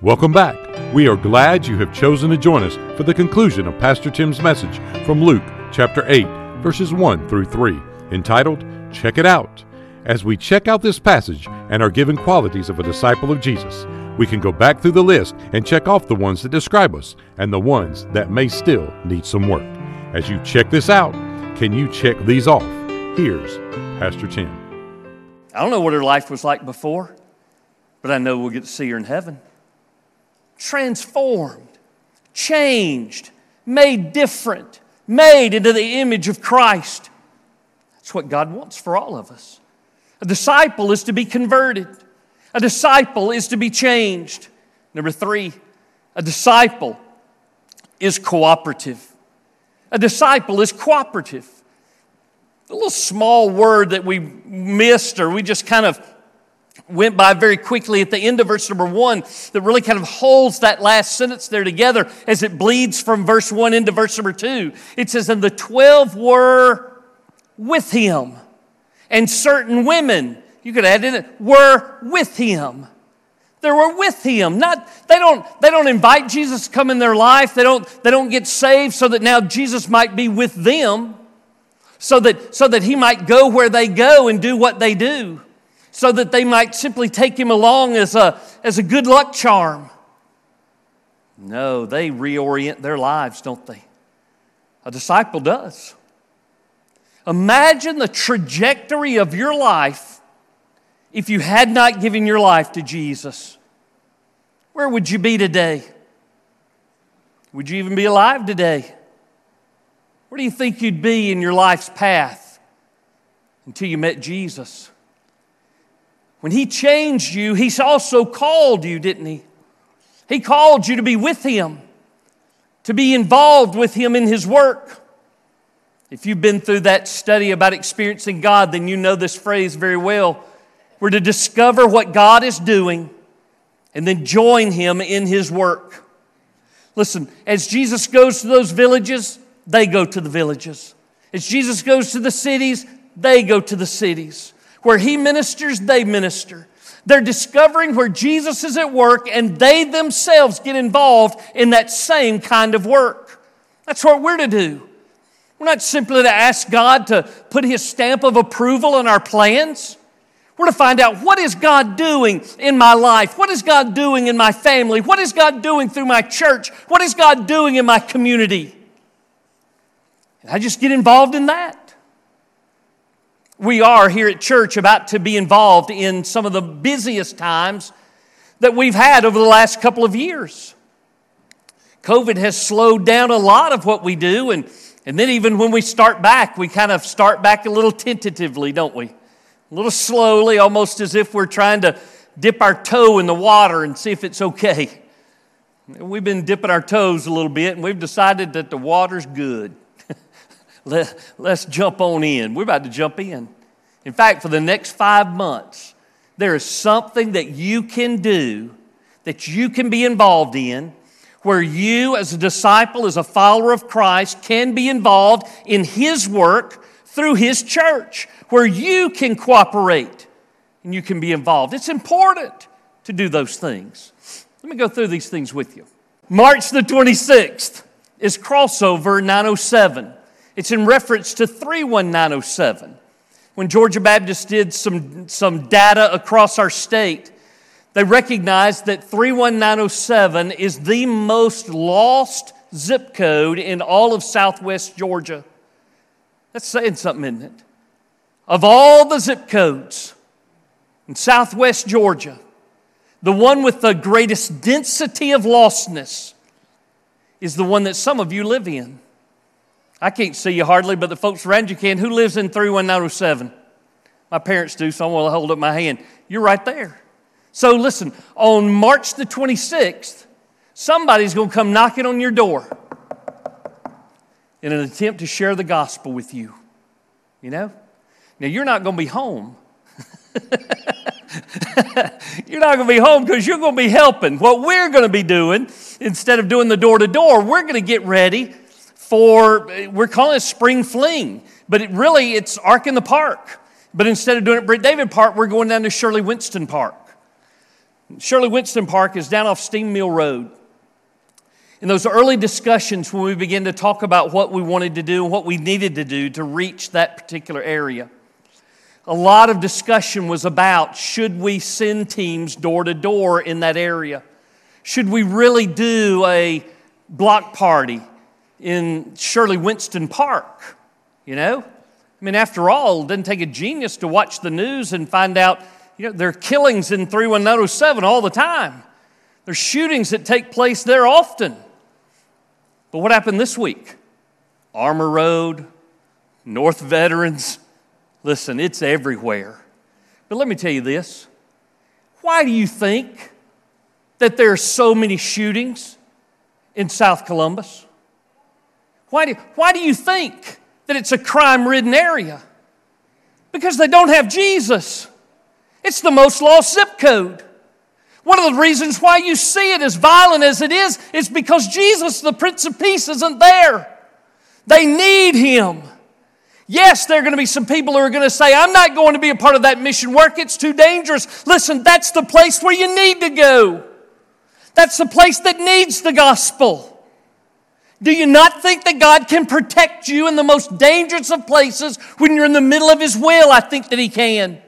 Welcome back. We are glad you have chosen to join us for the conclusion of Pastor Tim's message from Luke chapter 8, verses 1 through 3, entitled Check It Out. As we check out this passage and are given qualities of a disciple of Jesus, we can go back through the list and check off the ones that describe us and the ones that may still need some work. As you check this out, can you check these off? Here's Pastor Tim. I don't know what her life was like before, but I know we'll get to see her in heaven transformed, changed, made different, made into the image of Christ. That's what God wants for all of us. A disciple is to be converted, a disciple is to be changed. Number three, a disciple is cooperative. A disciple is cooperative. A little small word that we missed or we just kind of went by very quickly at the end of verse number one that really kind of holds that last sentence there together as it bleeds from verse one into verse number two. It says, And the twelve were with him, and certain women, you could add in it, were with him. They were with him. Not they don't they don't invite Jesus to come in their life. They don't they don't get saved so that now Jesus might be with them. So that so that he might go where they go and do what they do so that they might simply take him along as a, as a good luck charm. No, they reorient their lives, don't they? A disciple does. Imagine the trajectory of your life if you had not given your life to Jesus. Where would you be today? Would you even be alive today? Where do you think you'd be in your life's path until you met Jesus? When He changed you, He's also called you, didn't He? He called you to be with Him, to be involved with Him in His work. If you've been through that study about experiencing God, then you know this phrase very well. We're to discover what God is doing and then join Him in His work. Listen, as Jesus goes to those villages, they go to the villages. As Jesus goes to the cities, they go to the cities. Where he ministers, they minister. They're discovering where Jesus is at work, and they themselves get involved in that same kind of work. That's what we're to do. We're not simply to ask God to put his stamp of approval on our plans. We're to find out what is God doing in my life? What is God doing in my family? What is God doing through my church? What is God doing in my community? And I just get involved in that we are here at church about to be involved in some of the busiest times that we've had over the last couple of years. COVID has slowed down a lot of what we do, and, and then even when we start back, we kind of start back a little tentatively, don't we? A little slowly, almost as if we're trying to dip our toe in the water and see if it's okay. We've been dipping our toes a little bit, and we've decided that the water's good. Let, let's jump on in. We're about to jump in. In fact, for the next five months, there is something that you can do, that you can be involved in, where you, as a disciple, as a follower of Christ, can be involved in His work through His church, where you can cooperate and you can be involved. It's important to do those things. Let me go through these things with you. March the 26th is crossover 907. It's in reference to 31907. When Georgia Baptist did some, some data across our state, they recognized that 31907 is the most lost zip code in all of southwest Georgia. That's saying something, isn't it? Of all the zip codes in southwest Georgia, the one with the greatest density of lostness is the one that some of you live in. I can't see you hardly, but the folks around you can. Who lives in 31907? My parents do, so I'm going to hold up my hand. You're right there. So listen, on March the 26th, somebody's going to come knocking on your door in an attempt to share the gospel with you. You know? Now, you're not going to be home. you're not going to be home because you're going to be helping. What we're going to be doing, instead of doing the door to door, we're going to get ready for, we're calling it spring fling, but it really, it's Ark in the Park. But instead of doing it at Britt David Park, we're going down to Shirley Winston Park. Shirley Winston Park is down off Steam Mill Road. In those early discussions, when we began to talk about what we wanted to do and what we needed to do to reach that particular area, a lot of discussion was about should we send teams door to door in that area? Should we really do a block party in Shirley Winston Park? You know? I mean, after all, it doesn't take a genius to watch the news and find out, you know, there are killings in 31907 all the time. There's shootings that take place there often. But what happened this week? Armour Road, North Veterans. Listen, it's everywhere. But let me tell you this why do you think that there are so many shootings in South Columbus? Why do, why do you think that it's a crime ridden area? Because they don't have Jesus. It's the most lost zip code. One of the reasons why you see it as violent as it is is because Jesus, the Prince of Peace, isn't there. They need him. Yes, there are going to be some people who are going to say, I'm not going to be a part of that mission work. It's too dangerous. Listen, that's the place where you need to go. That's the place that needs the gospel. Do you not think that God can protect you in the most dangerous of places when you're in the middle of His will? I think that He can.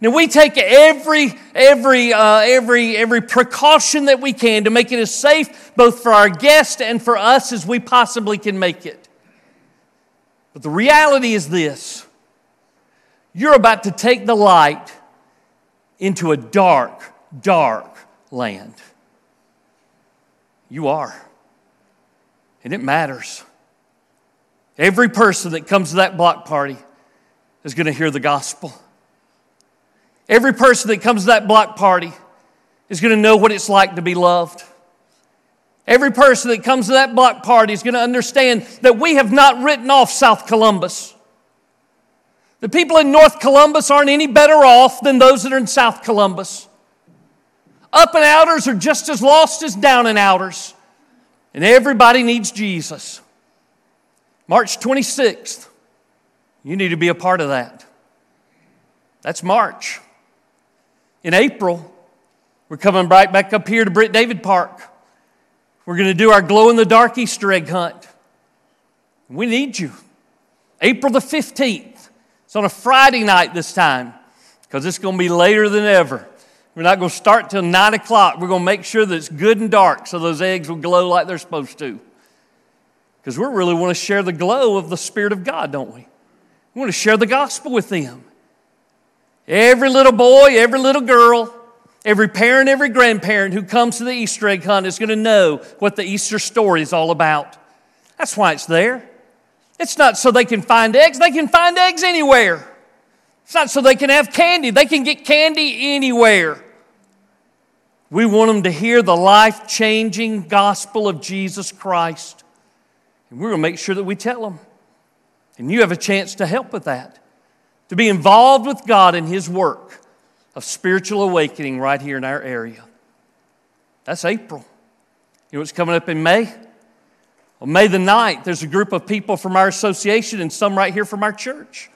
Now we take every every uh, every every precaution that we can to make it as safe both for our guests and for us as we possibly can make it. But the reality is this: you're about to take the light into a dark, dark land. You are, and it matters. Every person that comes to that block party is going to hear the gospel. Every person that comes to that block party is going to know what it's like to be loved. Every person that comes to that block party is going to understand that we have not written off South Columbus. The people in North Columbus aren't any better off than those that are in South Columbus. Up and outers are just as lost as down and outers. And everybody needs Jesus. March 26th, you need to be a part of that. That's March. In April, we're coming right back up here to Britt David Park. We're going to do our glow in the dark Easter egg hunt. We need you. April the 15th. It's on a Friday night this time because it's going to be later than ever. We're not going to start till 9 o'clock. We're going to make sure that it's good and dark so those eggs will glow like they're supposed to. Because we really want to share the glow of the Spirit of God, don't we? We want to share the gospel with them. Every little boy, every little girl, every parent, every grandparent who comes to the Easter egg hunt is going to know what the Easter story is all about. That's why it's there. It's not so they can find eggs, they can find eggs anywhere. It's not so they can have candy, they can get candy anywhere. We want them to hear the life changing gospel of Jesus Christ. And we're going to make sure that we tell them. And you have a chance to help with that to be involved with God in His work of spiritual awakening right here in our area. That's April. You know what's coming up in May? On May the 9th, there's a group of people from our association and some right here from our church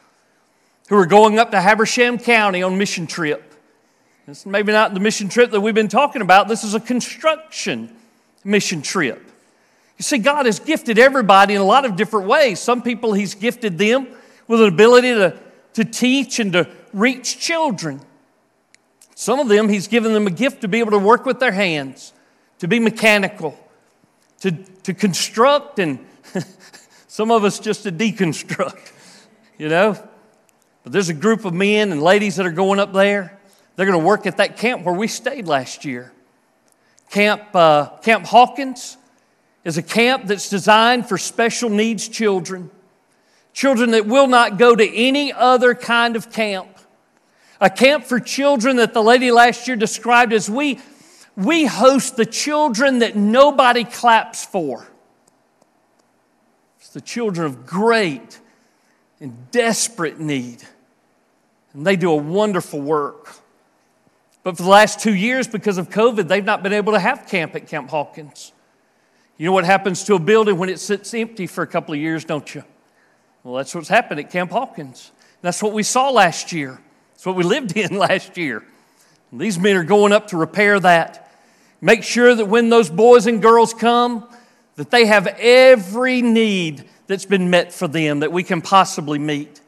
who are going up to Habersham County on mission trip. It's maybe not the mission trip that we've been talking about. This is a construction mission trip. You see, God has gifted everybody in a lot of different ways. Some people, He's gifted them with an ability to to teach and to reach children. Some of them, he's given them a gift to be able to work with their hands, to be mechanical, to, to construct, and some of us just to deconstruct, you know? But there's a group of men and ladies that are going up there. They're going to work at that camp where we stayed last year. Camp, uh, camp Hawkins is a camp that's designed for special needs children children that will not go to any other kind of camp. A camp for children that the lady last year described as we, we host the children that nobody claps for. It's the children of great and desperate need. And they do a wonderful work. But for the last two years, because of COVID, they've not been able to have camp at Camp Hawkins. You know what happens to a building when it sits empty for a couple of years, don't you? Well, that's what's happened at Camp Hawkins. That's what we saw last year. That's what we lived in last year. These men are going up to repair that. Make sure that when those boys and girls come, that they have every need that's been met for them that we can possibly meet.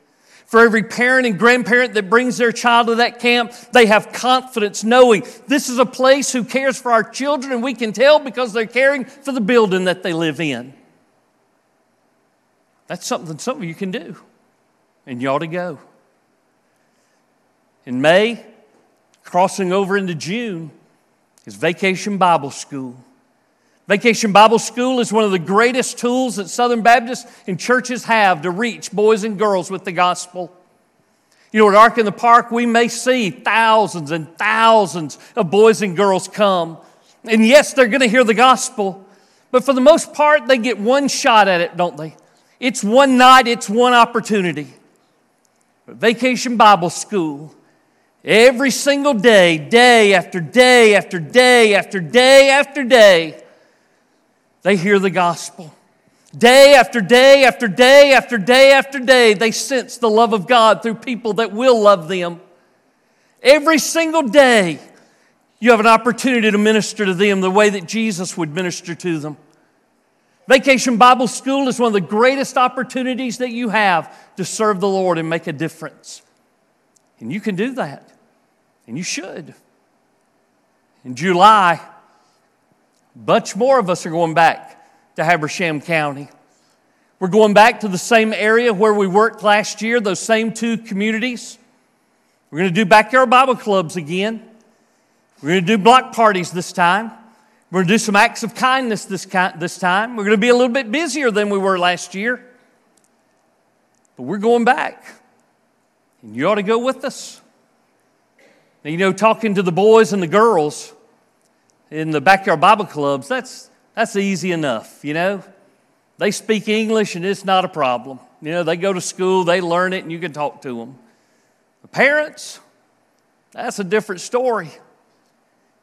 For every parent and grandparent that brings their child to that camp, they have confidence knowing this is a place who cares for our children, and we can tell because they're caring for the building that they live in. That's something some of you can do, and you ought to go. In May, crossing over into June, is Vacation Bible School. Vacation Bible School is one of the greatest tools that Southern Baptists and churches have to reach boys and girls with the gospel. You know, at Ark in the Park, we may see thousands and thousands of boys and girls come. And yes, they're going to hear the gospel, but for the most part, they get one shot at it, don't they? It's one night, it's one opportunity. Vacation Bible School, every single day, day after day after day after day after day, they hear the gospel. Day after day after day after day after day, they sense the love of God through people that will love them. Every single day, you have an opportunity to minister to them the way that Jesus would minister to them. Vacation Bible School is one of the greatest opportunities that you have to serve the Lord and make a difference. And you can do that, and you should. In July, much more of us are going back to Habersham County. We're going back to the same area where we worked last year, those same two communities. We're going to do backyard Bible clubs again. We're going to do block parties this time. We're going to do some acts of kindness this, this time. We're going to be a little bit busier than we were last year. But we're going back. And you ought to go with us. Now, you know, talking to the boys and the girls, in the backyard Bible clubs, that's, that's easy enough, you know. They speak English and it's not a problem. You know, they go to school, they learn it, and you can talk to them. The parents, that's a different story.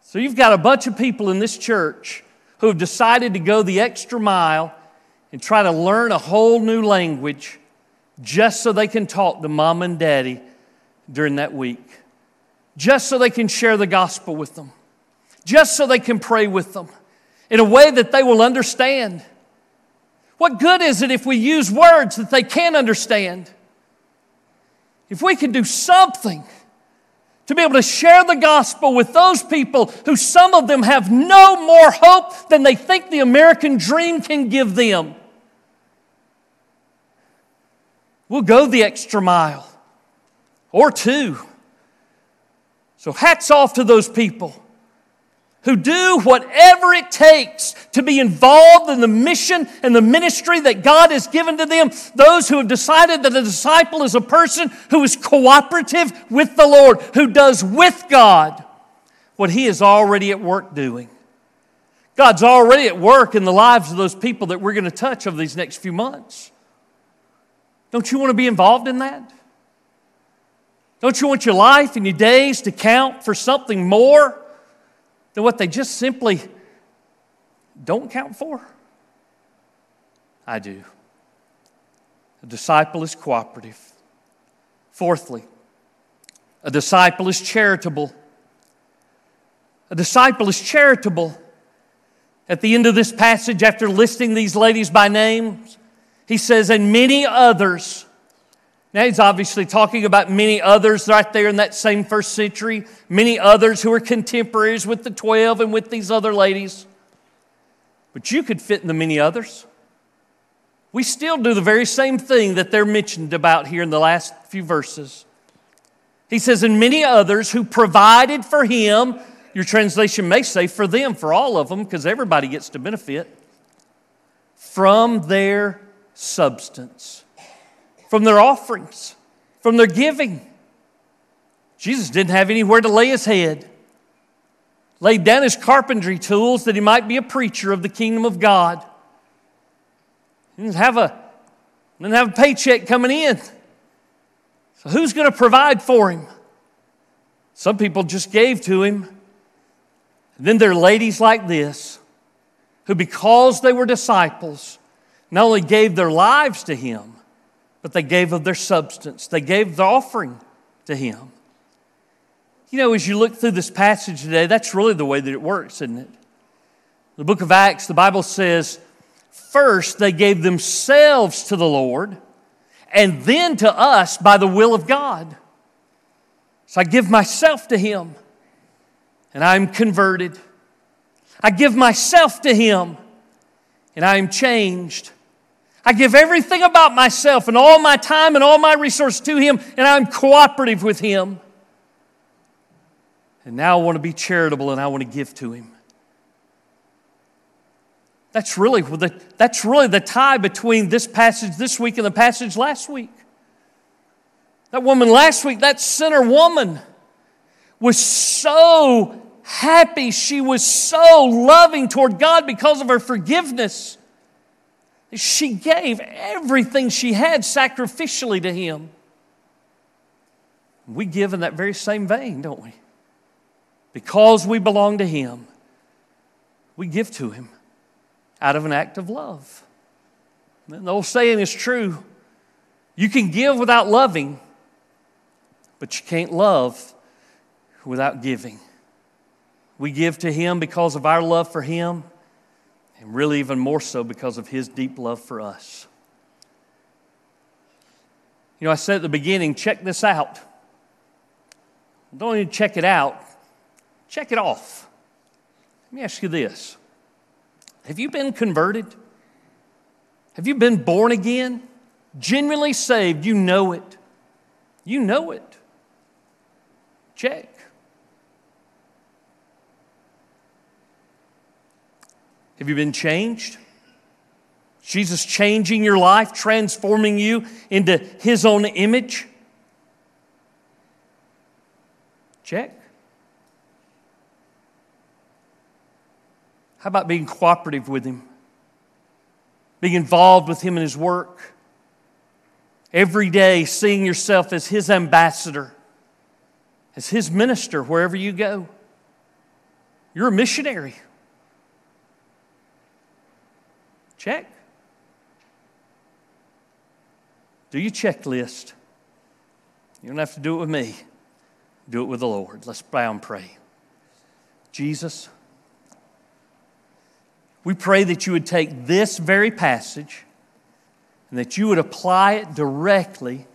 So you've got a bunch of people in this church who have decided to go the extra mile and try to learn a whole new language just so they can talk to mom and daddy during that week, just so they can share the gospel with them just so they can pray with them in a way that they will understand. What good is it if we use words that they can't understand? If we can do something to be able to share the gospel with those people who some of them have no more hope than they think the American dream can give them. We'll go the extra mile or two. So, hats off to those people who do whatever it takes to be involved in the mission and the ministry that God has given to them. Those who have decided that a disciple is a person who is cooperative with the Lord, who does with God what He is already at work doing. God's already at work in the lives of those people that we're going to touch over these next few months. Don't you want to be involved in that? Don't you want your life and your days to count for something more? Than what they just simply don't count for? I do. A disciple is cooperative. Fourthly, a disciple is charitable. A disciple is charitable. At the end of this passage, after listing these ladies by name, he says, and many others now, he's obviously talking about many others right there in that same first century, many others who are contemporaries with the 12 and with these other ladies. But you could fit in the many others. We still do the very same thing that they're mentioned about here in the last few verses. He says, and many others who provided for him, your translation may say for them, for all of them, because everybody gets to benefit, from their substance from their offerings, from their giving. Jesus didn't have anywhere to lay his head. Laid down his carpentry tools that he might be a preacher of the kingdom of God. He didn't have a, didn't have a paycheck coming in. So who's going to provide for him? Some people just gave to him. And then there are ladies like this who, because they were disciples, not only gave their lives to him, but they gave of their substance. They gave the offering to him. You know, as you look through this passage today, that's really the way that it works, isn't it? The book of Acts, the Bible says, first they gave themselves to the Lord, and then to us by the will of God. So I give myself to Him, and I'm converted. I give myself to Him, and I am changed. I give everything about myself and all my time and all my resources to Him, and I'm cooperative with Him. And now I want to be charitable and I want to give to Him. That's really the, that's really the tie between this passage this week and the passage last week. That woman last week, that sinner woman, was so happy. She was so loving toward God because of her forgiveness. She gave everything she had sacrificially to Him. We give in that very same vein, don't we? Because we belong to Him, we give to Him out of an act of love. And the old saying is true you can give without loving, but you can't love without giving. We give to Him because of our love for Him, and really even more so because of His deep love for us. You know, I said at the beginning, check this out. Don't even check it out, check it off. Let me ask you this Have you been converted? Have you been born again? Genuinely saved? You know it. You know it. Check. Have you been changed? Jesus changing your life, transforming you into His own image? Check. How about being cooperative with Him? Being involved with Him in His work? Every day, seeing yourself as His ambassador as his minister wherever you go. You're a missionary. Check. Do your checklist. You don't have to do it with me. Do it with the Lord. Let's bow and pray. Jesus, we pray that you would take this very passage and that you would apply it directly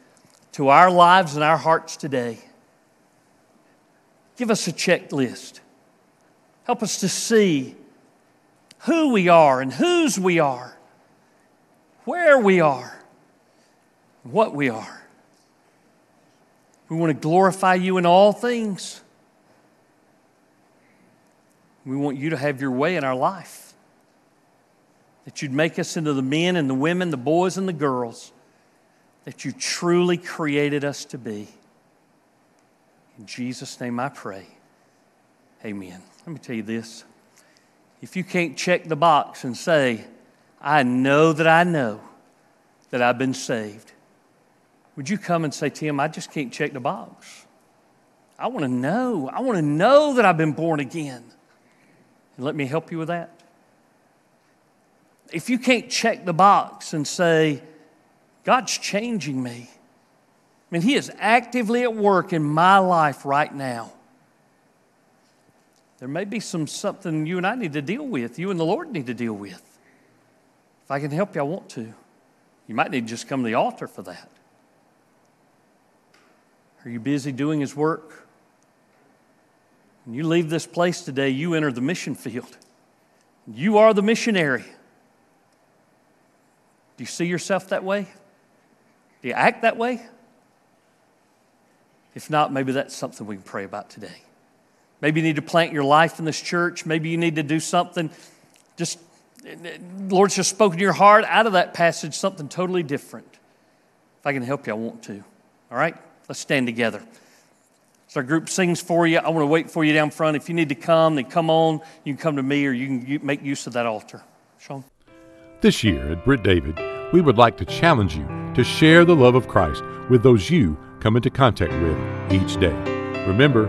to our lives and our hearts today. Give us a checklist. Help us to see who we are and whose we are, where we are, what we are. We want to glorify you in all things. We want you to have your way in our life. That you'd make us into the men and the women, the boys and the girls that you truly created us to be. In Jesus' name I pray. Amen. Let me tell you this. If you can't check the box and say, I know that I know that I've been saved, would you come and say, Tim, I just can't check the box? I want to know. I want to know that I've been born again. And let me help you with that. If you can't check the box and say, God's changing me, I mean, He is actively at work in my life right now. There may be some something you and I need to deal with, you and the Lord need to deal with. If I can help you, I want to. You might need to just come to the altar for that. Are you busy doing His work? When you leave this place today, you enter the mission field. You are the missionary. Do you see yourself that way? Do you act that way? If not, maybe that's something we can pray about today. Maybe you need to plant your life in this church. Maybe you need to do something. Just, Lord's just spoken to your heart out of that passage, something totally different. If I can help you, I want to. All right? Let's stand together. As our group sings for you, I want to wait for you down front. If you need to come, then come on. You can come to me or you can make use of that altar. Sean? This year at Britt David, we would like to challenge you to share the love of Christ with those you come into contact with each day. Remember,